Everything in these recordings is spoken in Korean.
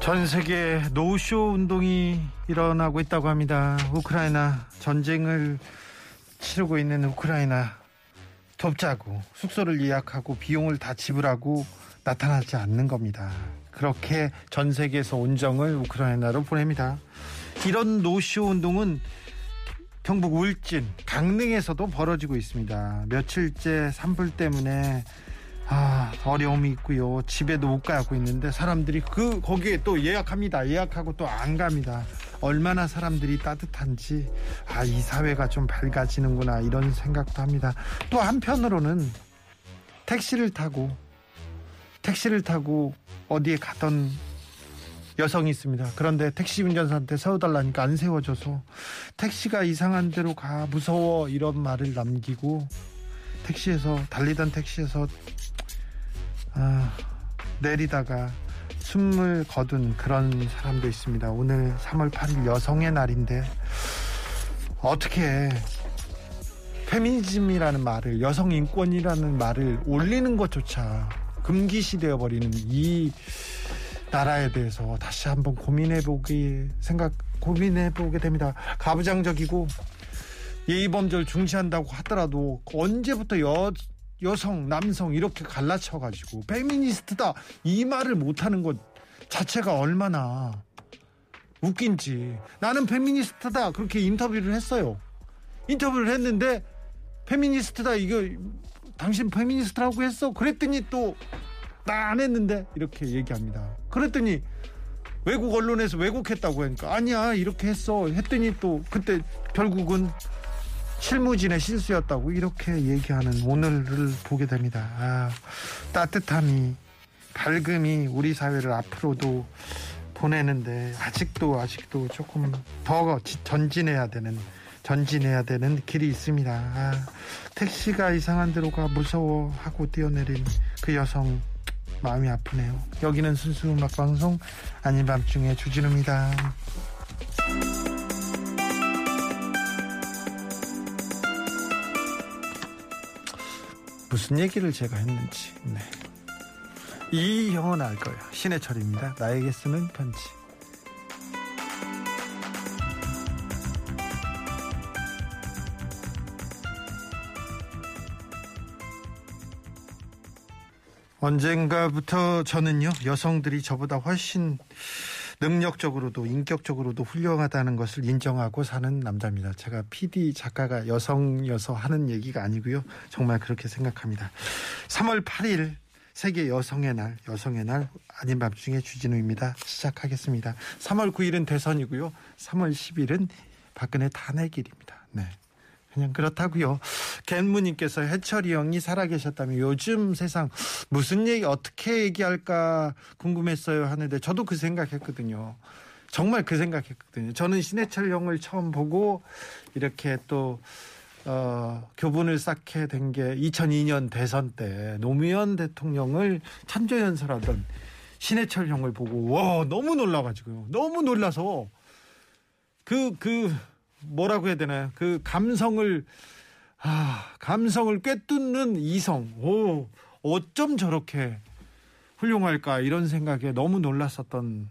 전 세계 노쇼 운동이 일어나고 있다고 합니다. 우크라이나 전쟁을 치르고 있는 우크라이나 돕자고 숙소를 예약하고 비용을 다 지불하고 나타나지 않는 겁니다. 그렇게 전 세계에서 온정을 우크라이나로 보냅니다. 이런 노쇼 운동은 경북 울진, 강릉에서도 벌어지고 있습니다. 며칠째 산불 때문에 아, 어려움이 있고요. 집에도 못 가고 있는데 사람들이 그 거기에 또 예약합니다. 예약하고 또 안 갑니다. 얼마나 사람들이 따뜻한지 아, 이 사회가 좀 밝아지는구나 이런 생각도 합니다. 또 한편으로는 택시를 타고 택시를 타고 어디에 가던 여성이 있습니다. 그런데 택시 운전사한테 세워달라니까 안 세워줘서 택시가 이상한 데로 가 무서워 이런 말을 남기고 택시에서 달리던 택시에서 아, 내리다가 숨을 거둔 그런 사람도 있습니다. 오늘 3월 8일 여성의 날인데 어떻게 페미니즘이라는 말을 여성 인권이라는 말을 올리는 것조차 금기시되어 버리는 이 나라에 대해서 다시 한번 고민해 보기 생각 고민해 보게 됩니다. 가부장적이고 예의범절 중시한다고 하더라도 언제부터 여 여성, 남성 이렇게 갈라쳐 가지고 페미니스트다 이 말을 못 하는 것 자체가 얼마나 웃긴지. 나는 페미니스트다 그렇게 인터뷰를 했어요. 인터뷰를 했는데 페미니스트다 이거 당신 페미니스트라고 했어. 그랬더니 또 나 안 했는데 이렇게 얘기합니다. 그랬더니 외국 언론에서 왜곡했다고 하니까 아니야 이렇게 했어 했더니 또 그때 결국은 실무진의 실수였다고 이렇게 얘기하는 오늘을 보게 됩니다. 아, 따뜻함이 밝음이 우리 사회를 앞으로도 보내는데 아직도 아직도 조금 더 전진해야 되는 전진해야 되는 길이 있습니다. 아, 택시가 이상한 데로 가 무서워 하고 뛰어내린 그 여성 마음이 아프네요. 여기는 순수 음악 방송 아닌 밤중에 주진우입니다. 무슨 얘기를 제가 했는지 네. 이 형은 알 거예요. 신해철입니다. 나에게 쓰는 편지. 언젠가부터 저는요 여성들이 저보다 훨씬 능력적으로도 인격적으로도 훌륭하다는 것을 인정하고 사는 남자입니다. 제가 PD 작가가 여성여서 하는 얘기가 아니고요. 정말 그렇게 생각합니다. 3월 8일 세계 여성의 날, 여성의 날 아닌 밤중에 주진우입니다. 시작하겠습니다. 3월 9일은 대선이고요. 3월 10일은 박근혜 탄핵일입니다. 네. 그냥 그렇다고요. 겐무님께서 해철이 형이 살아계셨다면 요즘 세상 무슨 얘기 어떻게 얘기할까 궁금했어요 하는데 저도 그 생각했거든요. 정말 그 생각했거든요. 저는 신해철 형을 처음 보고 이렇게 또 어, 교분을 쌓게 된 게 2002년 대선 때 노무현 대통령을 천조연설하던 신해철 형을 보고 와 너무 놀라가지고요. 너무 놀라서 그그 그 뭐라고 해야 되나요? 그 감성을 아, 감성을 꿰뚫는 이성. 오, 어쩜 저렇게 훌륭할까 이런 생각에 너무 놀랐었던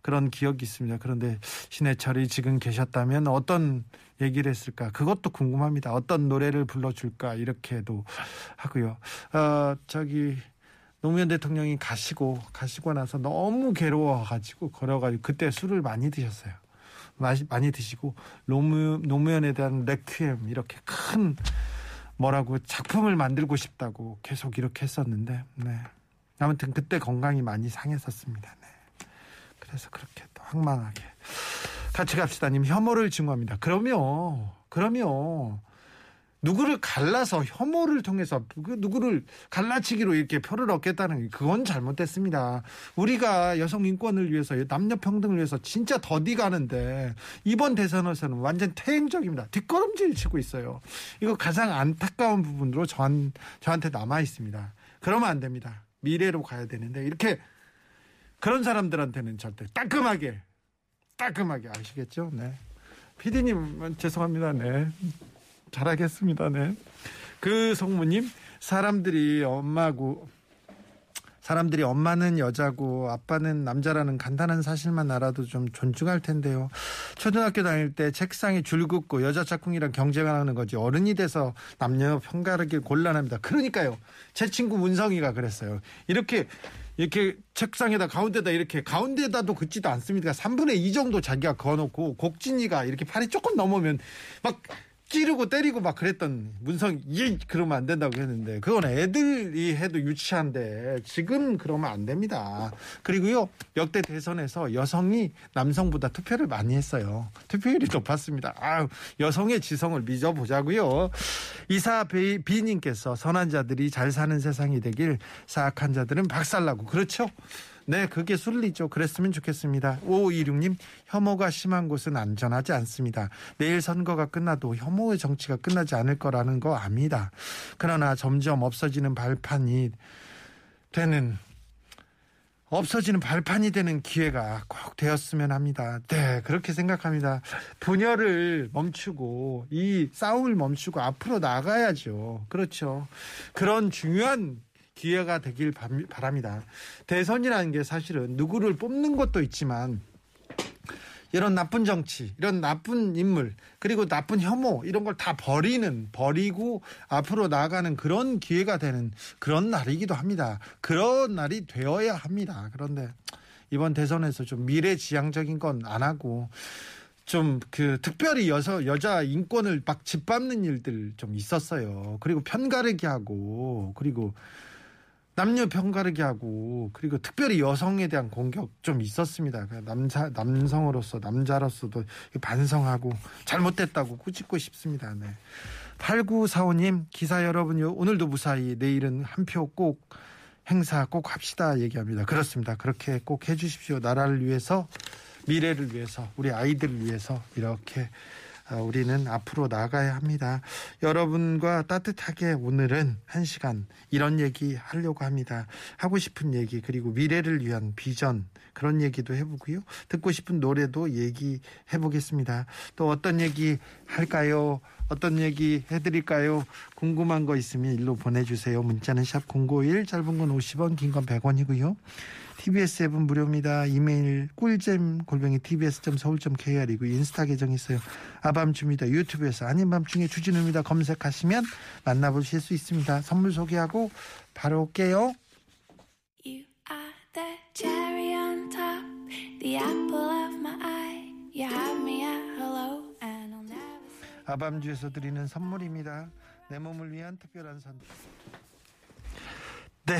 그런 기억이 있습니다. 그런데 신해철이 지금 계셨다면 어떤 얘기를 했을까? 그것도 궁금합니다. 어떤 노래를 불러줄까? 이렇게도 하고요. 어, 저기 노무현 대통령이 가시고 가시고 나서 너무 괴로워가지고 걸어가지고 그때 술을 많이 드셨어요. 많이 드시고 노무, 노무현에 대한 레퀴엠 이렇게 큰 뭐라고 작품을 만들고 싶다고 계속 이렇게 했었는데 네. 아무튼 그때 건강이 많이 상했었습니다. 네. 그래서 그렇게 또 황망하게 같이 갑시다님 혐오를 증오합니다. 그러면 그러면 누구를 갈라서 혐오를 통해서 그 누구를 갈라치기로 이렇게 표를 얻겠다는 그건 잘못됐습니다. 우리가 여성 인권을 위해서 남녀 평등을 위해서 진짜 더디 가는데 이번 대선에서는 완전 퇴행적입니다. 뒷걸음질 치고 있어요. 이거 가장 안타까운 부분으로 저한, 저한테 남아 있습니다. 그러면 안 됩니다. 미래로 가야 되는데 이렇게 그런 사람들한테는 절대 따끔하게 따끔하게 아시겠죠? 네. 피디님 죄송합니다. 네. 잘하겠습니다. 네. 그 성모님 사람들이 엄마고 사람들이 엄마는 여자고 아빠는 남자라는 간단한 사실만 알아도 좀 존중할 텐데요. 초등학교 다닐 때 책상에 줄 긋고 여자 짝꿍이랑 경쟁하는 거지 어른이 돼서 남녀 평가하기 곤란합니다. 그러니까요. 제 친구 문성이가 그랬어요. 이렇게 이렇게 책상에다 가운데다 이렇게 가운데다도 긋지도 않습니다. 3분의 2 정도 자기가 그어놓고 곡진이가 이렇게 팔이 조금 넘으면 막 찌르고 때리고 막 그랬던 문성이 예, 그러면 안 된다고 했는데 그건 애들이 해도 유치한데 지금 그러면 안 됩니다. 그리고요 역대 대선에서 여성이 남성보다 투표를 많이 했어요. 투표율이 높았습니다. 아 여성의 지성을 믿어보자고요. 이사 비님께서 선한 자들이 잘 사는 세상이 되길 사악한 자들은 박살나고 그렇죠. 네, 그게 순리죠. 그랬으면 좋겠습니다. 5526님, 혐오가 심한 곳은 안전하지 않습니다. 내일 선거가 끝나도 혐오의 정치가 끝나지 않을 거라는 거 압니다. 그러나 점점 없어지는 발판이 되는 없어지는 발판이 되는 기회가 꼭 되었으면 합니다. 네, 그렇게 생각합니다. 분열을 멈추고 이 싸움을 멈추고 앞으로 나가야죠. 그렇죠. 그런 중요한 기회가 되길 바랍니다. 대선이라는 게 사실은 누구를 뽑는 것도 있지만 이런 나쁜 정치, 이런 나쁜 인물, 그리고 나쁜 혐오, 이런 걸 다 버리는, 버리고 앞으로 나아가는 그런 기회가 되는 그런 날이기도 합니다. 그런 날이 되어야 합니다. 그런데 이번 대선에서 좀 미래지향적인 건 안 하고 좀 그 특별히 여서 여자 인권을 막 짓밟는 일들 좀 있었어요. 그리고 편가르기 하고 그리고 남녀 편가르기 하고 그리고 특별히 여성에 대한 공격 좀 있었습니다. 그 남자 남성으로서 남자로서도 반성하고 잘못됐다고 꾸짖고 싶습니다. 네. 8945님 기사 여러분요 오늘도 무사히 내일은 한 표 꼭 행사 꼭 합시다 얘기합니다. 그렇습니다. 그렇게 꼭 해주십시오. 나라를 위해서 미래를 위해서 우리 아이들을 위해서 이렇게 아, 우리는 앞으로 나가야 합니다. 여러분과 따뜻하게 오늘은 한 시간 이런 얘기 하려고 합니다. 하고 싶은 얘기 그리고 미래를 위한 비전 그런 얘기도 해보고요. 듣고 싶은 노래도 얘기해 보겠습니다. 또 어떤 얘기 할까요? 어떤 얘기 해드릴까요? 궁금한 거 있으면 일로 보내주세요. 문자는 샵 051, 짧은 건 50원, 긴 건 100원이고요. TBS 앱은 무료입니다. 이메일 꿀잼 골뱅이 tbs.서울.kr이고 인스타 계정 있어요. 아밤주입니다. 유튜브에서 아닌 밤중에 주진우입니다. 검색하시면 만나보실 수 있습니다. 선물 소개하고 바로 올게요. The cherry on top, the apple of my eye. You have me 아밤주에서 드리는 선물입니다. 내 몸을 위한 특별한 선물. 네.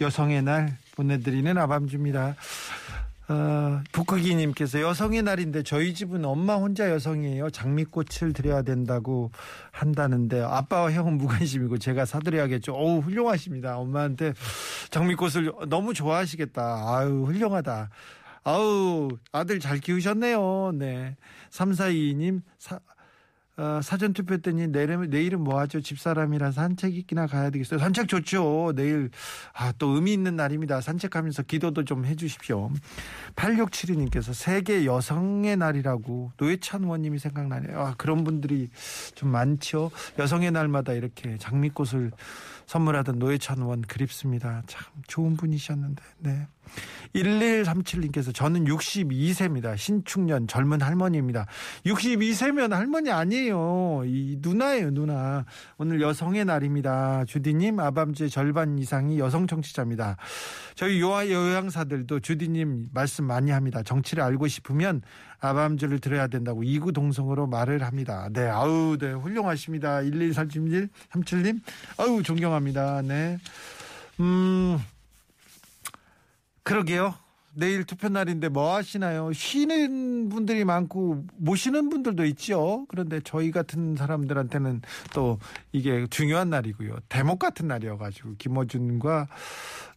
여성의 날 보내드리는 아밤주입니다. 어, 북극이님께서 여성의 날인데 저희 집은 엄마 혼자 여성이에요. 장미꽃을 드려야 된다고 한다는데 아빠와 형은 무관심이고 제가 사드려야겠죠. 어우 훌륭하십니다. 엄마한테 장미꽃을 너무 좋아하시겠다. 아유 훌륭하다. 아우 아들 잘 키우셨네요. 네. 3422님 사, 어, 사전 투표 때니 내일, 내일은 뭐 하죠? 집사람이라 산책이나 가야 되겠어요. 산책 좋죠. 내일, 아, 또 의미 있는 날입니다. 산책하면서 기도도 좀 해 주십시오. 8672님께서 세계 여성의 날이라고 노회찬 의원님이 생각나네요. 아, 그런 분들이 좀 많죠. 여성의 날마다 이렇게 장미꽃을 선물하던 노회찬 의원 그립습니다. 참 좋은 분이셨는데, 네. 1137님께서 저는 62세입니다. 신축년 젊은 할머니입니다. 62세면 할머니 아니에요. 이 누나예요, 누나. 오늘 여성의 날입니다. 주디님, 아밤주의 절반 이상이 여성 정치자입니다. 저희 요아 요양사들도 주디님 말씀 많이 합니다. 정치를 알고 싶으면 아밤주를 들어야 된다고 이구동성으로 말을 합니다. 네, 아우, 네, 훌륭하십니다. 1137님, 37님, 아우, 존경합니다. 네. 음, 그러게요. 내일 투표 날인데 뭐 하시나요? 쉬는 분들이 많고 모시는 분들도 있죠. 그런데 저희 같은 사람들한테는 또 이게 중요한 날이고요. 대목 같은 날이어가지고 김어준과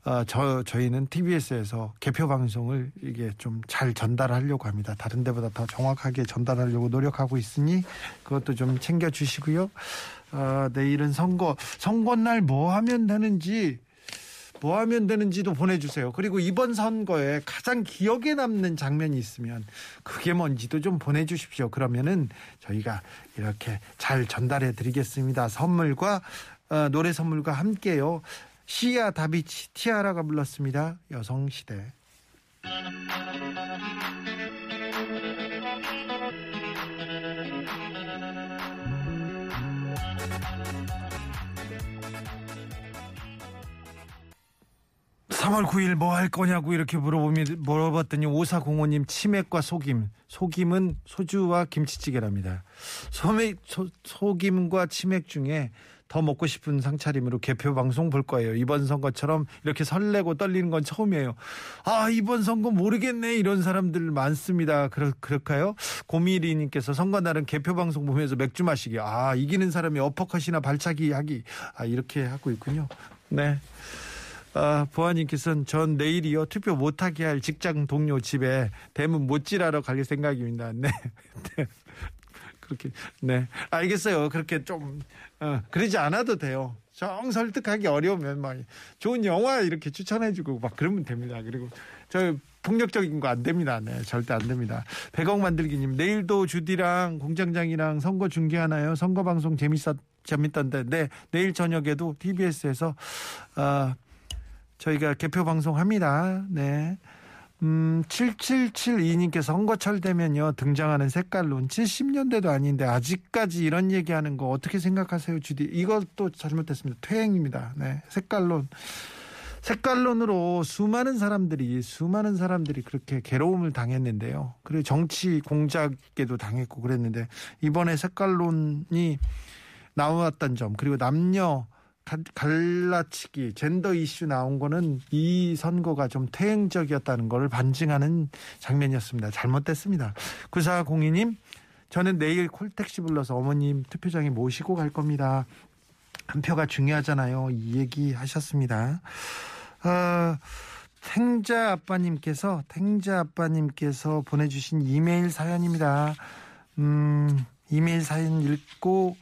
어, 저 저희는 TBS에서 개표 방송을 이게 좀 잘 전달하려고 합니다. 다른 데보다 더 정확하게 전달하려고 노력하고 있으니 그것도 좀 챙겨 주시고요. 어, 내일은 선거 선거 날 뭐 하면 되는지 뭐 하면 되는지도 보내주세요. 그리고 이번 선거에 가장 기억에 남는 장면이 있으면 그게 뭔지도 좀 보내주십시오. 그러면은 저희가 이렇게 잘 전달해 드리겠습니다. 선물과 어, 노래 선물과 함께요. 시아 다비치 티아라가 불렀습니다. 여성시대. (3월 9일 뭐 할 거냐고 이렇게 물어보면 물어봤더니 오사공호님 치맥과 소김 소김은 소주와 김치찌개랍니다 소맥 소, 소김과 치맥 중에 더 먹고 싶은 상차림으로 개표 방송 볼 거예요. 이번 선거처럼 이렇게 설레고 떨리는 건 처음이에요. 아, 이번 선거 모르겠네. 이런 사람들 많습니다. 그러, 그럴까요? 고미리님께서 선거 날은 개표 방송 보면서 맥주 마시기. 아, 이기는 사람이 어퍼컷이나 발차기 하기. 아, 이렇게 하고 있군요. 네. 아, 보아님께서는 전 내일이요 투표 못하게 할 직장 동료 집에 대문 못질하러 갈 생각입니다. 네. 네. 그렇게 네 알겠어요. 그렇게 좀 어, 그러지 않아도 돼요. 정 설득하기 어려우면 막 좋은 영화 이렇게 추천해주고 막 그러면 됩니다. 그리고 저 폭력적인 거 안 됩니다. 네, 절대 안 됩니다. 백억 만들기님 내일도 주디랑 공장장이랑 선거 중계하나요? 선거 방송 재밌었 재밌던데 네 내일 저녁에도 TBS에서 어, 저희가 개표 방송합니다. 네. 음, 7772님께서 선거철 되면요, 등장하는 색깔론. 70년대도 아닌데, 아직까지 이런 얘기하는 거 어떻게 생각하세요, 주디? 이것도 잘못됐습니다. 퇴행입니다. 네. 색깔론. 색깔론으로 수많은 사람들이, 수많은 사람들이 그렇게 괴로움을 당했는데요. 그리고 정치 공작에도 당했고 그랬는데, 이번에 색깔론이 나왔던 점, 그리고 남녀, 갈라치기 젠더 이슈 나온 거는 이 선거가 좀 퇴행적이었다는 걸 반증하는 장면이었습니다. 잘못됐습니다. 9402님 저는 내일 콜택시 불러서 어머님 투표장에 모시고 갈 겁니다. 한 표가 중요하잖아요. 이 얘기 하셨습니다. 어, 탱자 아빠님께서 탱자 아빠님께서 보내주신 이메일 사연입니다. 음, 이메일 사연 읽고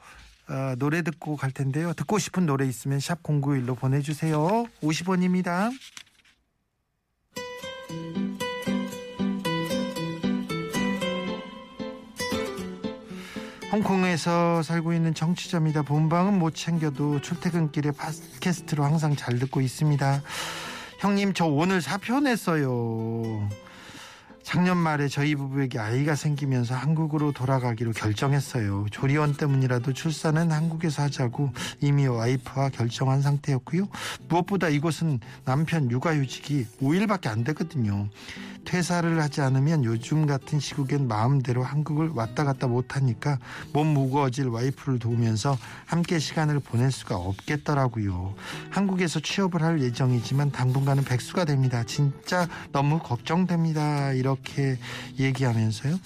어, 노래 듣고 갈 텐데요. 듣고 싶은 노래 있으면 샵 0951로 보내주세요. 50원입니다. 홍콩에서 살고 있는 정치자입니다. 본방은 못 챙겨도 출퇴근길에 팟캐스트로 항상 잘 듣고 있습니다. 형님 저 오늘 사표 냈어요. 작년 말에 저희 부부에게 아이가 생기면서 한국으로 돌아가기로 결정했어요. 조리원 때문이라도 출산은 한국에서 하자고 이미 와이프와 결정한 상태였고요. 무엇보다 이곳은 남편 육아휴직이 5일밖에 안 되거든요. 퇴사를 하지 않으면 요즘 같은 시국엔 마음대로 한국을 왔다 갔다 못하니까 몸 무거워질 와이프를 도우면서 함께 시간을 보낼 수가 없겠더라고요. 한국에서 취업을 할 예정이지만 당분간은 백수가 됩니다. 진짜 너무 걱정됩니다. 이렇게 얘기하면서요.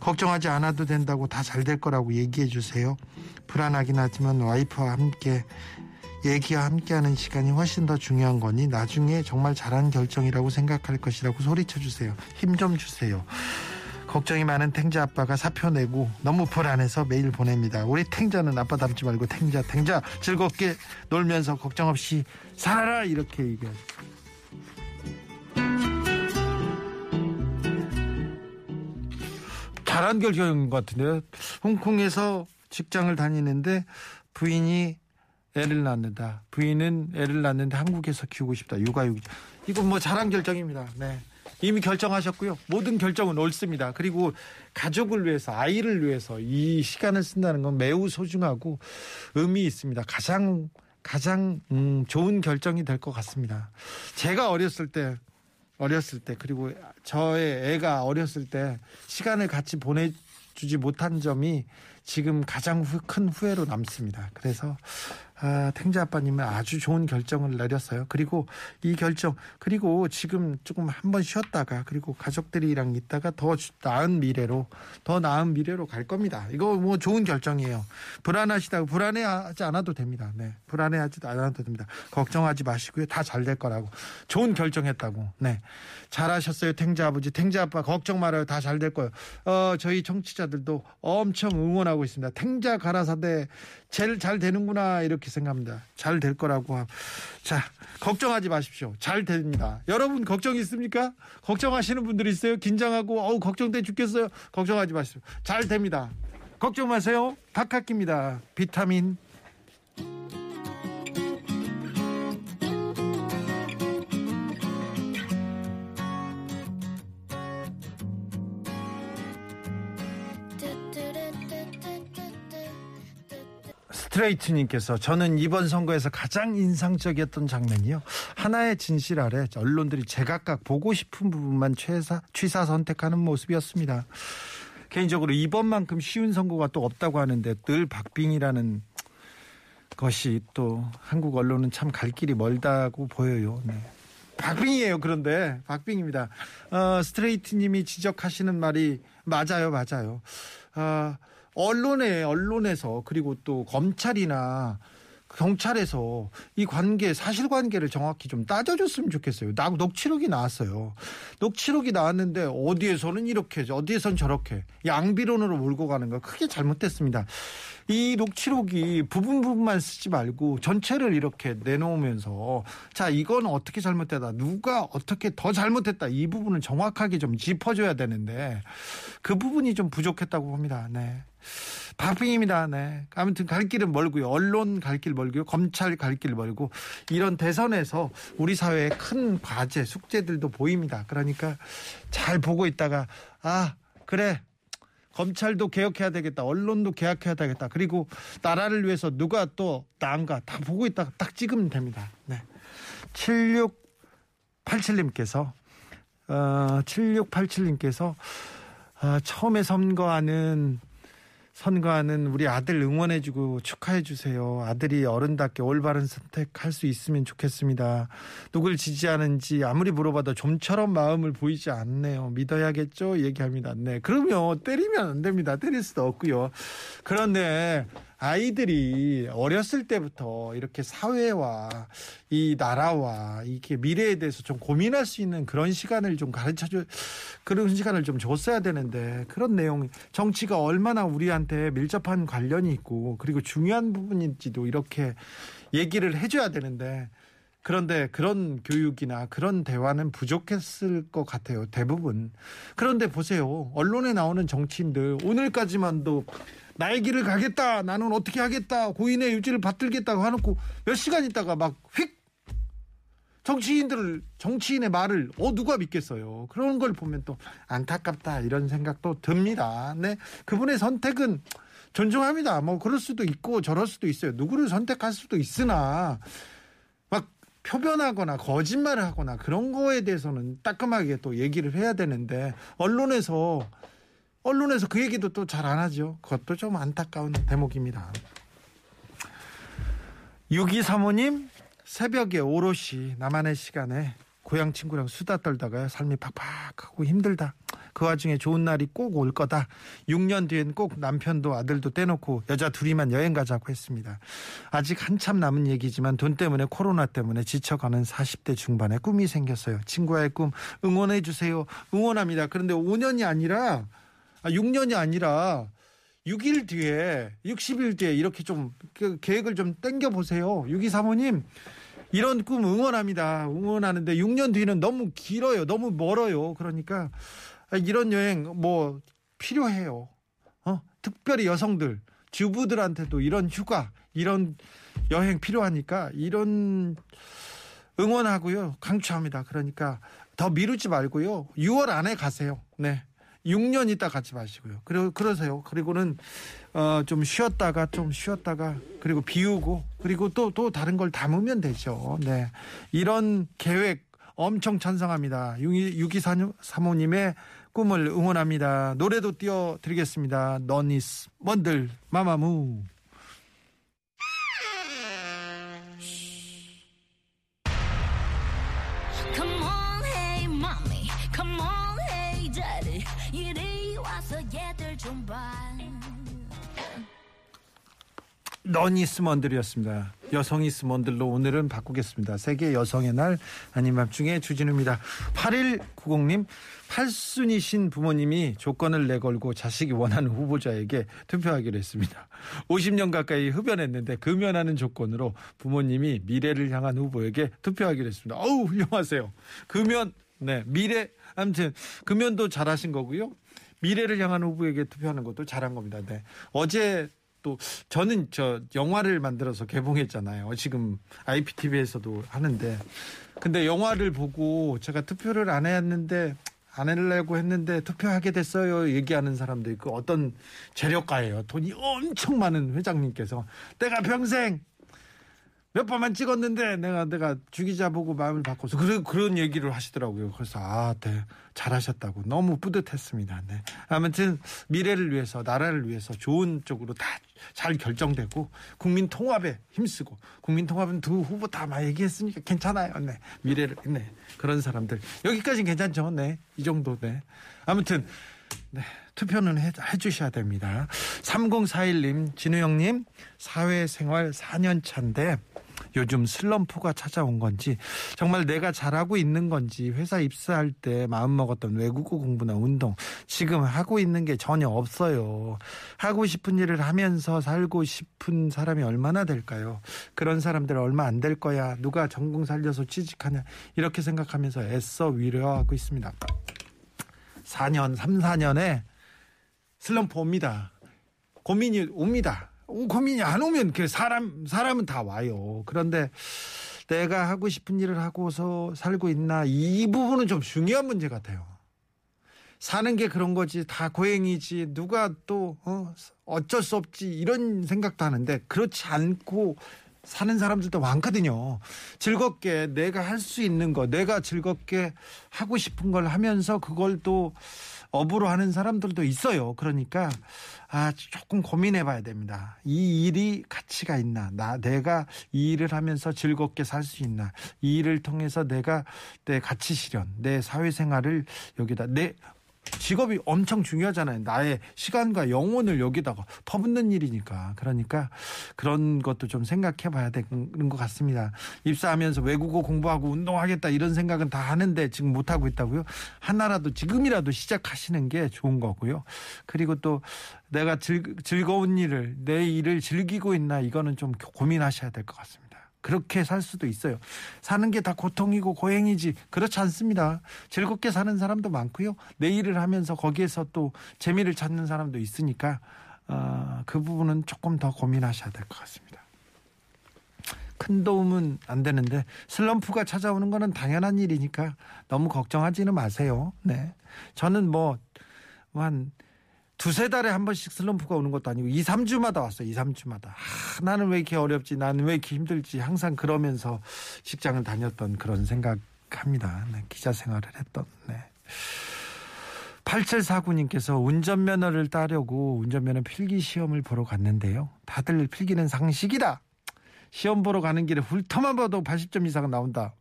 걱정하지 않아도 된다고 다 잘 될 거라고 얘기해 주세요. 불안하긴 하지만 와이프와 함께 얘기와 함께하는 시간이 훨씬 더 중요한 거니 나중에 정말 잘한 결정이라고 생각할 것이라고 소리쳐 주세요. 힘 좀 주세요. 걱정이 많은 탱자 아빠가 사표 내고 너무 불안해서 메일 보냅니다. 우리 탱자는 아빠 닮지 말고 탱자 탱자 즐겁게 놀면서 걱정 없이 살아라 이렇게 얘기하죠. 잘한 결정인 것 같은데요. 홍콩에서 직장을 다니는데 부인이 애를 낳는다. 부인은 애를 낳는데 한국에서 키우고 싶다. 육아육. 이건 뭐 잘한 결정입니다. 네. 이미 결정하셨고요. 모든 결정은 옳습니다. 그리고 가족을 위해서, 아이를 위해서 이 시간을 쓴다는 건 매우 소중하고 의미 있습니다. 가장, 가장, 음, 좋은 결정이 될 것 같습니다. 제가 어렸을 때, 어렸을 때, 그리고 저의 애가 어렸을 때 시간을 같이 보내 주지 못한 점이 지금 가장 후, 큰 후회로 남습니다. 그래서 아, 탱자 아빠님은 아주 좋은 결정을 내렸어요. 그리고 이 결정 그리고 지금 조금 한 번 쉬었다가 그리고 가족들이랑 있다가 더 나은 미래로 더 나은 미래로 갈 겁니다. 이거 뭐 좋은 결정이에요. 불안하시다고 불안해하지 않아도 됩니다. 네, 불안해하지 않아도 됩니다. 걱정하지 마시고요. 다 잘 될 거라고 좋은 결정했다고. 네, 잘하셨어요, 탱자 아버지, 탱자 아빠 걱정 말아요. 다 잘 될 거예요. 어, 저희 청취자들도 엄청 응원하고 있습니다. 탱자 가라사대 제일 잘 되는구나 이렇게 생각합니다. 잘 될 거라고. 자, 걱정하지 마십시오. 잘 됩니다. 여러분 걱정 있습니까? 걱정하시는 분들 있어요? 긴장하고 어우 걱정돼 죽겠어요. 걱정하지 마십시오. 잘 됩니다. 걱정 마세요. 박학기입니다. 비타민 스트레이트님께서 저는 이번 선거에서 가장 인상적이었던 장면이요. 하나의 진실 아래 언론들이 제각각 보고 싶은 부분만 취사, 취사 선택하는 모습이었습니다. 개인적으로 이번만큼 쉬운 선거가 또 없다고 하는데 늘 박빙이라는 것이 또 한국 언론은 참 갈 길이 멀다고 보여요. 네. 박빙이에요. 그런데 박빙입니다. 어, 스트레이트님이 지적하시는 말이 맞아요, 맞아요. 어, 언론에 언론에서 그리고 또 검찰이나 경찰에서 이 관계 사실관계를 정확히 좀 따져줬으면 좋겠어요. 나 녹취록이 나왔어요. 녹취록이 나왔는데 어디에서는 이렇게 어디에선 저렇게 양비론으로 몰고 가는 거 크게 잘못됐습니다. 이 녹취록이 부분 부분만 쓰지 말고 전체를 이렇게 내놓으면서 자 이건 어떻게 잘못됐다 누가 어떻게 더 잘못했다 이 부분을 정확하게 좀 짚어줘야 되는데 그 부분이 좀 부족했다고 봅니다. 네. 박빙입니다. 네. 아무튼 갈 길은 멀고요. 언론 갈 길 멀고요. 검찰 갈 길 멀고 이런 대선에서 우리 사회에 큰 과제, 숙제들도 보입니다. 그러니까 잘 보고 있다가 아 그래 검찰도 개혁해야 되겠다. 언론도 개혁해야 되겠다. 그리고 나라를 위해서 누가 또 나은가 다 보고 있다가 딱 찍으면 됩니다. 네. 7687님께서 어, 7687님께서 어, 처음에 선거하는 선거하는 우리 아들 응원해주고 축하해주세요. 아들이 어른답게 올바른 선택할 수 있으면 좋겠습니다. 누굴 지지하는지 아무리 물어봐도 좀처럼 마음을 보이지 않네요. 믿어야겠죠? 얘기합니다. 네. 그러면 때리면 안 됩니다. 때릴 수도 없고요. 그런데 아이들이 어렸을 때부터 이렇게 사회와 이 나라와 이렇게 미래에 대해서 좀 고민할 수 있는 그런 시간을 좀 가르쳐 줘 그런 시간을 좀 줬어야 되는데 그런 내용 정치가 얼마나 우리한테 밀접한 관련이 있고 그리고 중요한 부분인지도 이렇게 얘기를 해줘야 되는데 그런데 그런 교육이나 그런 대화는 부족했을 것 같아요. 대부분. 그런데 보세요. 언론에 나오는 정치인들 오늘까지만도 나의 길을 가겠다. 나는 어떻게 하겠다. 고인의 유지를 받들겠다고 해놓고 몇 시간 있다가 막 휙 정치인들을 정치인의 말을 어 누가 믿겠어요. 그런 걸 보면 또 안타깝다 이런 생각도 듭니다. 네, 그분의 선택은 존중합니다. 뭐 그럴 수도 있고 저럴 수도 있어요. 누구를 선택할 수도 있으나 막 표변하거나 거짓말을 하거나 그런 거에 대해서는 따끔하게 또 얘기를 해야 되는데 언론에서 언론에서 그 얘기도 또 잘 안 하죠. 그것도 좀 안타까운 대목입니다. 6235님, 새벽에 오롯이 나만의 시간에 고향 친구랑 수다 떨다가 삶이 팍팍하고 힘들다. 그 와중에 좋은 날이 꼭 올 거다. 6년 뒤엔 꼭 남편도 아들도 떼놓고 여자 둘이만 여행 가자고 했습니다. 아직 한참 남은 얘기지만 돈 때문에 코로나 때문에 지쳐가는 40대 중반에 꿈이 생겼어요. 친구와의 꿈 응원해 주세요. 응원합니다. 그런데 5년이 아니라 아, 6년이 아니라 6일 뒤에 60일 뒤에 이렇게 좀 그 계획을 좀 땡겨 보세요. 6235님 이런 꿈 응원합니다. 응원하는데 6년 뒤는 너무 길어요. 너무 멀어요. 그러니까 이런 여행 뭐 필요해요. 어? 특별히 여성들, 주부들한테도 이런 휴가, 이런 여행 필요하니까 이런 응원하고요. 강추합니다. 그러니까 더 미루지 말고요. 6월 안에 가세요. 네. 6년 있다 가지 마시고요. 그리고 그러세요. 그리고는 어, 좀 쉬었다가 좀 쉬었다가 그리고 비우고 그리고 또또 다른 걸 담으면 되죠. 네. 이런 계획 엄청 찬성합니다. 6235님의 꿈을 응원합니다. 노래도 띄워드리겠습니다. 너니스 먼들 마마무. Come on, hey, mommy. Come on, daddy. 이리 와서 얘들 좀 봐. 너니 스먼들이었습니다. 여성이 스먼들로 오늘은 바꾸겠습니다. 세계 여성의 날 아닌 밤중에 주진우입니다. 8190님 팔순이신 부모님이 조건을 내걸고 자식이 원하는 후보자에게 투표하기로 했습니다. 50년 가까이 흡연했는데 금연하는 조건으로 부모님이 미래를 향한 후보에게 투표하기로 했습니다. 어우 훌륭하세요. 금연 네 미래 아무튼 금연도 잘하신 거고요. 미래를 향한 후보에게 투표하는 것도 잘한 겁니다. 네. 어제 또 저는 저 영화를 만들어서 개봉했잖아요. 지금 IPTV에서도 하는데 근데 영화를 보고 제가 투표를 안 했는데 안 하려고 했는데 투표하게 됐어요. 얘기하는 사람도 있고 어떤 재력가예요. 돈이 엄청 많은 회장님께서 내가 평생 몇 번만 찍었는데 내가 내가 주기자 보고 마음을 바꿔서 그런 그런 얘기를 하시더라고요. 그래서 아, 네, 잘하셨다고 너무 뿌듯했습니다. 네. 아무튼 미래를 위해서 나라를 위해서 좋은 쪽으로 다 잘 결정되고 국민 통합에 힘쓰고 국민 통합은 두 후보 다 막 얘기했으니까 괜찮아요. 네. 미래를 네. 그런 사람들 여기까지는 괜찮죠. 네. 이 정도 네. 아무튼 네, 투표는 해, 해주셔야 됩니다. 3041님, 진우 형님, 사회생활 4년 차인데 요즘 슬럼프가 찾아온 건지 정말 내가 잘하고 있는 건지 회사 입사할 때 마음먹었던 외국어 공부나 운동 지금 하고 있는 게 전혀 없어요. 하고 싶은 일을 하면서 살고 싶은 사람이 얼마나 될까요? 그런 사람들 얼마 안 될 거야. 누가 전공 살려서 취직하냐. 이렇게 생각하면서 애써 위로하고 있습니다. 4년, 3, 4년에 슬럼프 옵니다. 고민이 옵니다. 고민이 안 오면 그 사람 사람은 다 와요. 그런데 내가 하고 싶은 일을 하고서 살고 있나 이 부분은 좀 중요한 문제 같아요. 사는 게 그런 거지 다 고행이지 누가 또 어, 어쩔 수 없지 이런 생각도 하는데 그렇지 않고 사는 사람들도 많거든요. 즐겁게 내가 할 수 있는 거, 내가 즐겁게 하고 싶은 걸 하면서 그걸 또 업으로 하는 사람들도 있어요. 그러니까 아 조금 고민해 봐야 됩니다. 이 일이 가치가 있나? 나 내가 이 일을 하면서 즐겁게 살 수 있나? 이 일을 통해서 내가 내 가치 실현, 내 사회 생활을 여기다 내 직업이 엄청 중요하잖아요. 나의 시간과 영혼을 여기다가 퍼붓는 일이니까. 그러니까 그런 것도 좀 생각해 봐야 되는 것 같습니다. 입사하면서 외국어 공부하고 운동하겠다 이런 생각은 다 하는데 지금 못하고 있다고요. 하나라도 지금이라도 시작하시는 게 좋은 거고요. 그리고 또 내가 즐, 즐거운 일을, 내 일을 즐기고 있나 이거는 좀 고민하셔야 될 것 같습니다. 그렇게 살 수도 있어요. 사는 게 다 고통이고 고행이지 그렇지 않습니다. 즐겁게 사는 사람도 많고요. 내 일을 하면서 거기에서 또 재미를 찾는 사람도 있으니까 어, 그 부분은 조금 더 고민하셔야 될 것 같습니다. 큰 도움은 안 되는데 슬럼프가 찾아오는 거는 당연한 일이니까 너무 걱정하지는 마세요. 네. 저는 뭐, 한 두세 달에 한 번씩 슬럼프가 오는 것도 아니고 2, 3주마다 왔어요. 2, 3주마다. 아, 나는 왜 이렇게 어렵지? 나는 왜 이렇게 힘들지? 항상 그러면서 직장을 다녔던 그런 생각합니다. 네, 기자 생활을 했던. 네. 8749님께서 운전면허를 따려고 운전면허 필기 시험을 보러 갔는데요. 다들 필기는 상식이다. 시험 보러 가는 길에 훑어만 봐도 80점 이상 나온다.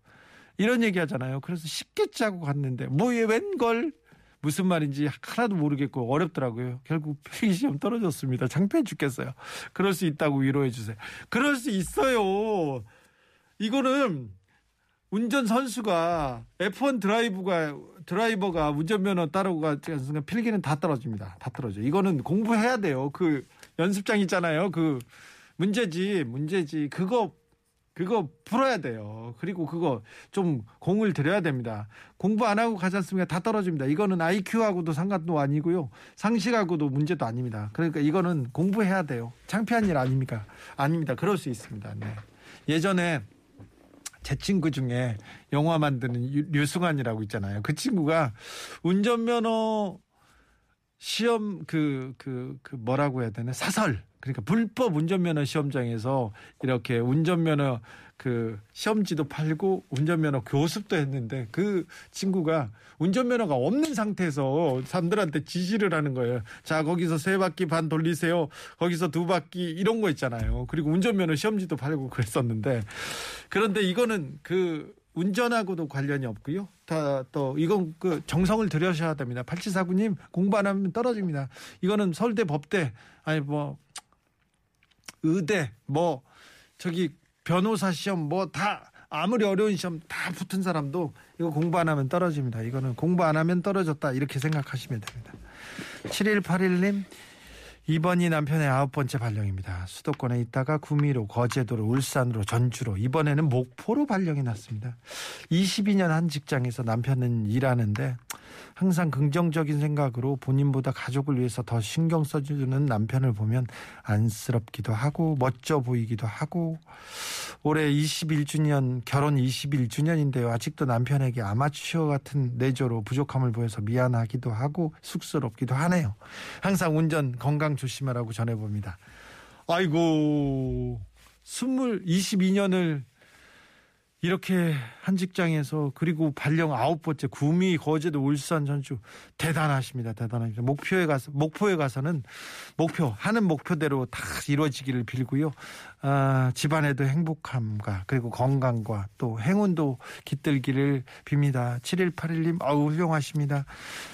이런 얘기 하잖아요. 그래서 쉽게 짜고 갔는데 뭐에 웬걸 무슨 말인지 하나도 모르겠고 어렵더라고요. 결국 필기시험 떨어졌습니다. 창피해 죽겠어요. 그럴 수 있다고 위로해 주세요. 그럴 수 있어요. 이거는 운전 선수가 F1 드라이브가 드라이버가 운전면허 따르고 가는 순간 필기는 다 떨어집니다. 다 떨어져. 이거는 공부해야 돼요. 그 연습장 있잖아요. 그 문제지, 문제지. 그거 그거 풀어야 돼요. 그리고 그거 좀 공을 들여야 됩니다. 공부 안 하고 가지 않습니까? 다 떨어집니다. 이거는 IQ하고도 상관도 아니고요. 상식하고도 문제도 아닙니다. 그러니까 이거는 공부해야 돼요. 창피한 일 아닙니까? 아닙니다. 그럴 수 있습니다. 네. 예전에 제 친구 중에 영화 만드는 유- 류승환이라고 있잖아요. 그 친구가 운전면허 시험 그 그 그 뭐라고 해야 되나 사설 그러니까 불법 운전면허 시험장에서 이렇게 운전면허 그 시험지도 팔고 운전면허 교습도 했는데 그 친구가 운전면허가 없는 상태에서 사람들한테 지시를 하는 거예요. 자 거기서 세 바퀴 반 돌리세요. 거기서 두 바퀴 이런 거 있잖아요. 그리고 운전면허 시험지도 팔고 그랬었는데 그런데 이거는 그 운전하고도 관련이 없고요. 다 또 이건 그 정성을 들여셔야 됩니다. 8749님 공부 안 하면 떨어집니다. 이거는 서울대 법대 아니 뭐 의대 뭐 저기 변호사 시험 뭐 다 아무리 어려운 시험 다 붙은 사람도 이거 공부 안 하면 떨어집니다. 이거는 공부 안 하면 떨어졌다 이렇게 생각하시면 됩니다. 7181님 이번이 남편의 아홉 번째 발령입니다. 수도권에 있다가 구미로, 거제도로, 울산으로, 전주로, 이번에는 목포로 발령이 났습니다. 22년 한 직장에서 남편은 일하는데 항상 긍정적인 생각으로 본인보다 가족을 위해서 더 신경 써주는 남편을 보면 안쓰럽기도 하고 멋져 보이기도 하고 올해 21주년 결혼 21주년인데요. 아직도 남편에게 아마추어 같은 내조로 부족함을 보여서 미안하기도 하고 쑥스럽기도 하네요. 항상 운전 건강 조심하라고 전해봅니다. 아이고 스물 22년을 이렇게 한 직장에서 그리고 발령 아홉 번째 구미 거제도 울산 전주 대단하십니다. 대단합니다. 목표에 가서 목포에 가서는 목표 하는 목표대로 다 이루어지기를 빌고요. 아, 집안에도 행복함과 그리고 건강과 또 행운도 깃들기를 빕니다. 7181님 아우 훌륭하십니다.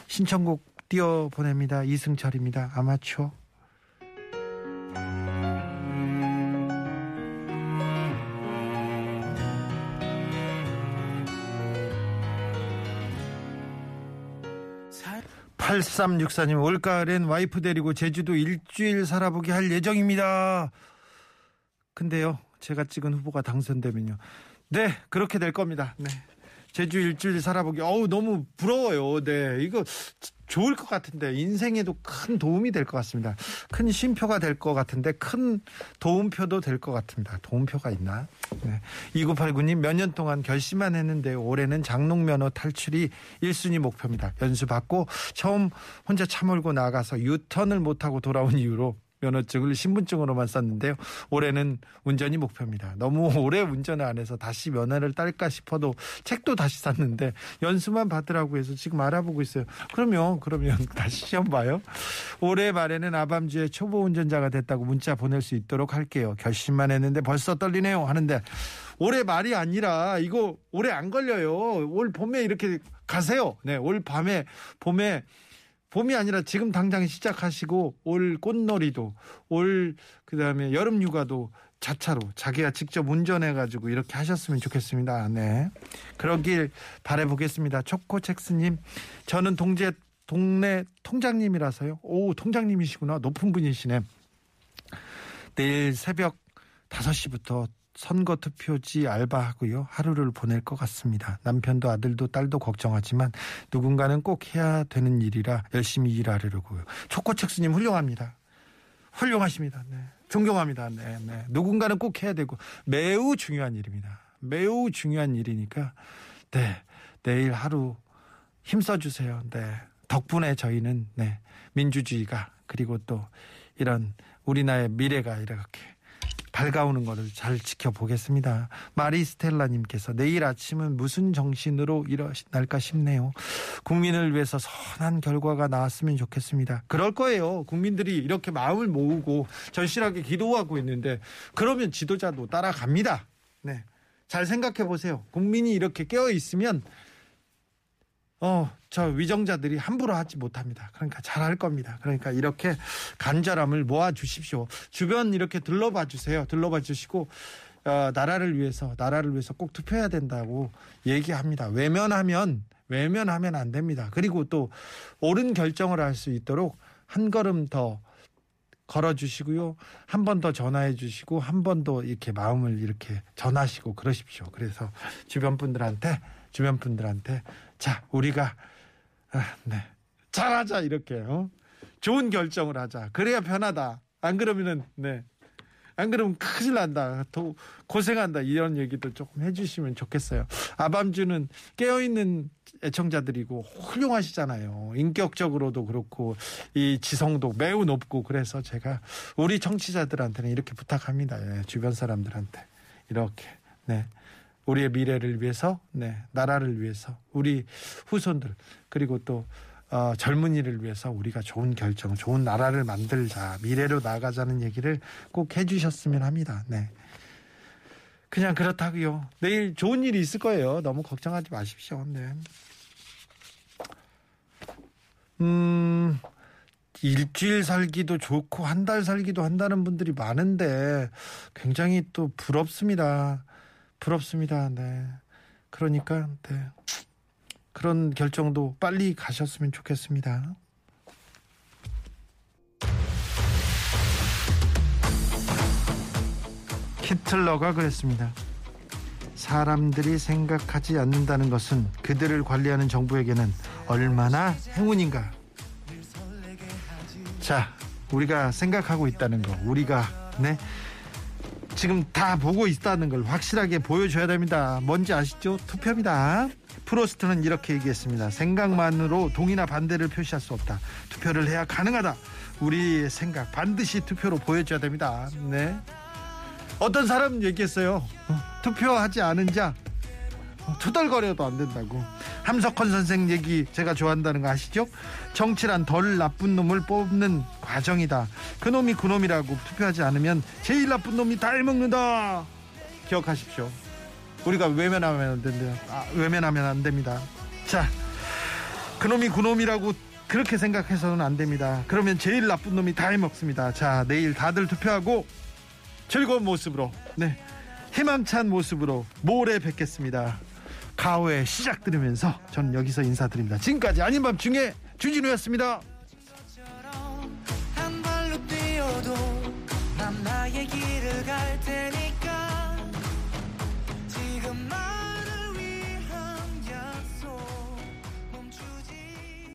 신청곡 띄워 보냅니다. 이승철입니다. 아마추어 8364님 올가을엔 와이프 데리고 제주도 일주일 살아보게 할 예정입니다. 근데요, 제가 찍은 후보가 당선되면요. 네, 그렇게 될 겁니다. 네. 제주 일주일 살아보기. 어우, 너무 부러워요. 네. 이거 좋을 것 같은데, 인생에도 큰 도움이 될 것 같습니다. 큰 쉼표가 될 것 같은데, 큰 도움표도 될 것 같습니다. 도움표가 있나? 네. 2989님, 몇 년 동안 결심만 했는데, 올해는 장롱면허 탈출이 1순위 목표입니다. 연수 받고, 처음 혼자 차 몰고 나가서 유턴을 못하고 돌아온 이후로 면허증을 신분증으로만 썼는데요. 올해는 운전이 목표입니다. 너무 오래 운전을 안 해서 다시 면허를 딸까 싶어도 책도 다시 샀는데 연수만 받으라고 해서 지금 알아보고 있어요. 그러면 그러면 다시 시험 봐요. 올해 말에는 아밤주의 초보 운전자가 됐다고 문자 보낼 수 있도록 할게요. 결심만 했는데 벌써 떨리네요. 하는데 올해 말이 아니라 이거 올해 안 걸려요. 올 봄에 이렇게 가세요. 네, 올 밤에 봄에 봄이 아니라 지금 당장 시작하시고 올 꽃놀이도 올 그다음에 여름 휴가도 자차로 자기가 직접 운전해 가지고 이렇게 하셨으면 좋겠습니다. 네. 그러길 바래 보겠습니다. 초코첵스 님. 저는 동제 동네 통장님이라서요. 오, 통장님이시구나. 높은 분이시네. 내일 새벽 5시부터 선거 투표지 알바하고요. 하루를 보낼 것 같습니다. 남편도 아들도 딸도 걱정하지만 누군가는 꼭 해야 되는 일이라 열심히 일하려고요. 초코책 스님 훌륭합니다. 훌륭하십니다. 네. 존경합니다. 네, 네. 누군가는 꼭 해야 되고 매우 중요한 일입니다. 매우 중요한 일이니까 네. 내일 하루 힘써 주세요. 네. 덕분에 저희는 네. 민주주의가 그리고 또 이런 우리나라의 미래가 이렇게 밝아오는 것을 잘 지켜보겠습니다. 마리스텔라님께서 내일 아침은 무슨 정신으로 일어날까 싶네요. 국민을 위해서 선한 결과가 나왔으면 좋겠습니다. 그럴 거예요. 국민들이 이렇게 마음을 모으고 절실하게 기도하고 있는데 그러면 지도자도 따라갑니다. 네. 잘 생각해 보세요. 국민이 이렇게 깨어 있으면 어, 저 위정자들이 함부로 하지 못합니다. 그러니까 잘할 겁니다. 그러니까 이렇게 간절함을 모아 주십시오. 주변 이렇게 들러봐 주세요. 들러봐 주시고 어, 나라를 위해서 나라를 위해서 꼭 투표해야 된다고 얘기합니다. 외면하면 외면하면 안 됩니다. 그리고 또 옳은 결정을 할 수 있도록 한 걸음 더 걸어 주시고요. 한 번 더 전화해 주시고 한 번 더 이렇게 마음을 이렇게 전하시고 그러십시오. 그래서 주변 분들한테 주변 분들한테 자 우리가 아, 네 잘하자 이렇게 어? 좋은 결정을 하자 그래야 편하다 안 그러면은 네 안 그러면 큰일 난다. 더 고생한다. 이런 얘기도 조금 해주시면 좋겠어요. 아밤주는 깨어있는 애청자들이고 훌륭하시잖아요. 인격적으로도 그렇고 이 지성도 매우 높고 그래서 제가 우리 청취자들한테는 이렇게 부탁합니다. 예, 주변 사람들한테 이렇게 네. 우리의 미래를 위해서, 네, 나라를 위해서, 우리 후손들 그리고 또 어, 젊은이를 위해서 우리가 좋은 결정, 좋은 나라를 만들자, 미래로 나가자는 얘기를 꼭 해주셨으면 합니다. 네. 그냥 그렇다고요. 내일 좋은 일이 있을 거예요. 너무 걱정하지 마십시오. 네. 음, 일주일 살기도 좋고 한 달 살기도 한다는 분들이 많은데 굉장히 또 부럽습니다. 부럽습니다. 네. 그러니까 네. 그런 결정도 빨리 가셨으면 좋겠습니다. 히틀러가 그랬습니다. 사람들이 생각하지 않는다는 것은 그들을 관리하는 정부에게는 얼마나 행운인가. 자, 우리가 생각하고 있다는 거, 우리가 네 지금 다 보고 있다는 걸 확실하게 보여줘야 됩니다. 뭔지 아시죠? 투표입니다. 프로스트는 이렇게 얘기했습니다. 생각만으로 동의나 반대를 표시할 수 없다. 투표를 해야 가능하다. 우리의 생각 반드시 투표로 보여줘야 됩니다. 네. 어떤 사람 얘기했어요. 어, 투표하지 않은 자 어, 투덜거려도 안 된다고. 함석헌 선생 얘기 제가 좋아한다는 거 아시죠? 정치란 덜 나쁜 놈을 뽑는 과정이다. 그 놈이 그 놈이라고 투표하지 않으면 제일 나쁜 놈이 다 해먹는다. 기억하십시오. 우리가 외면하면 안 된다. 아, 외면하면 안 됩니다. 자, 그 놈이 그 놈이라고 그렇게 생각해서는 안 됩니다. 그러면 제일 나쁜 놈이 다 해먹습니다. 자, 내일 다들 투표하고 즐거운 모습으로, 네, 희망찬 모습으로 모레 뵙겠습니다. 가오의 시작 들으면서 저는 여기서 인사드립니다. 지금까지 아닌 밤 중에 주진우였습니다. 한 발로 뛰어도 난 나의 길을 갈 테니까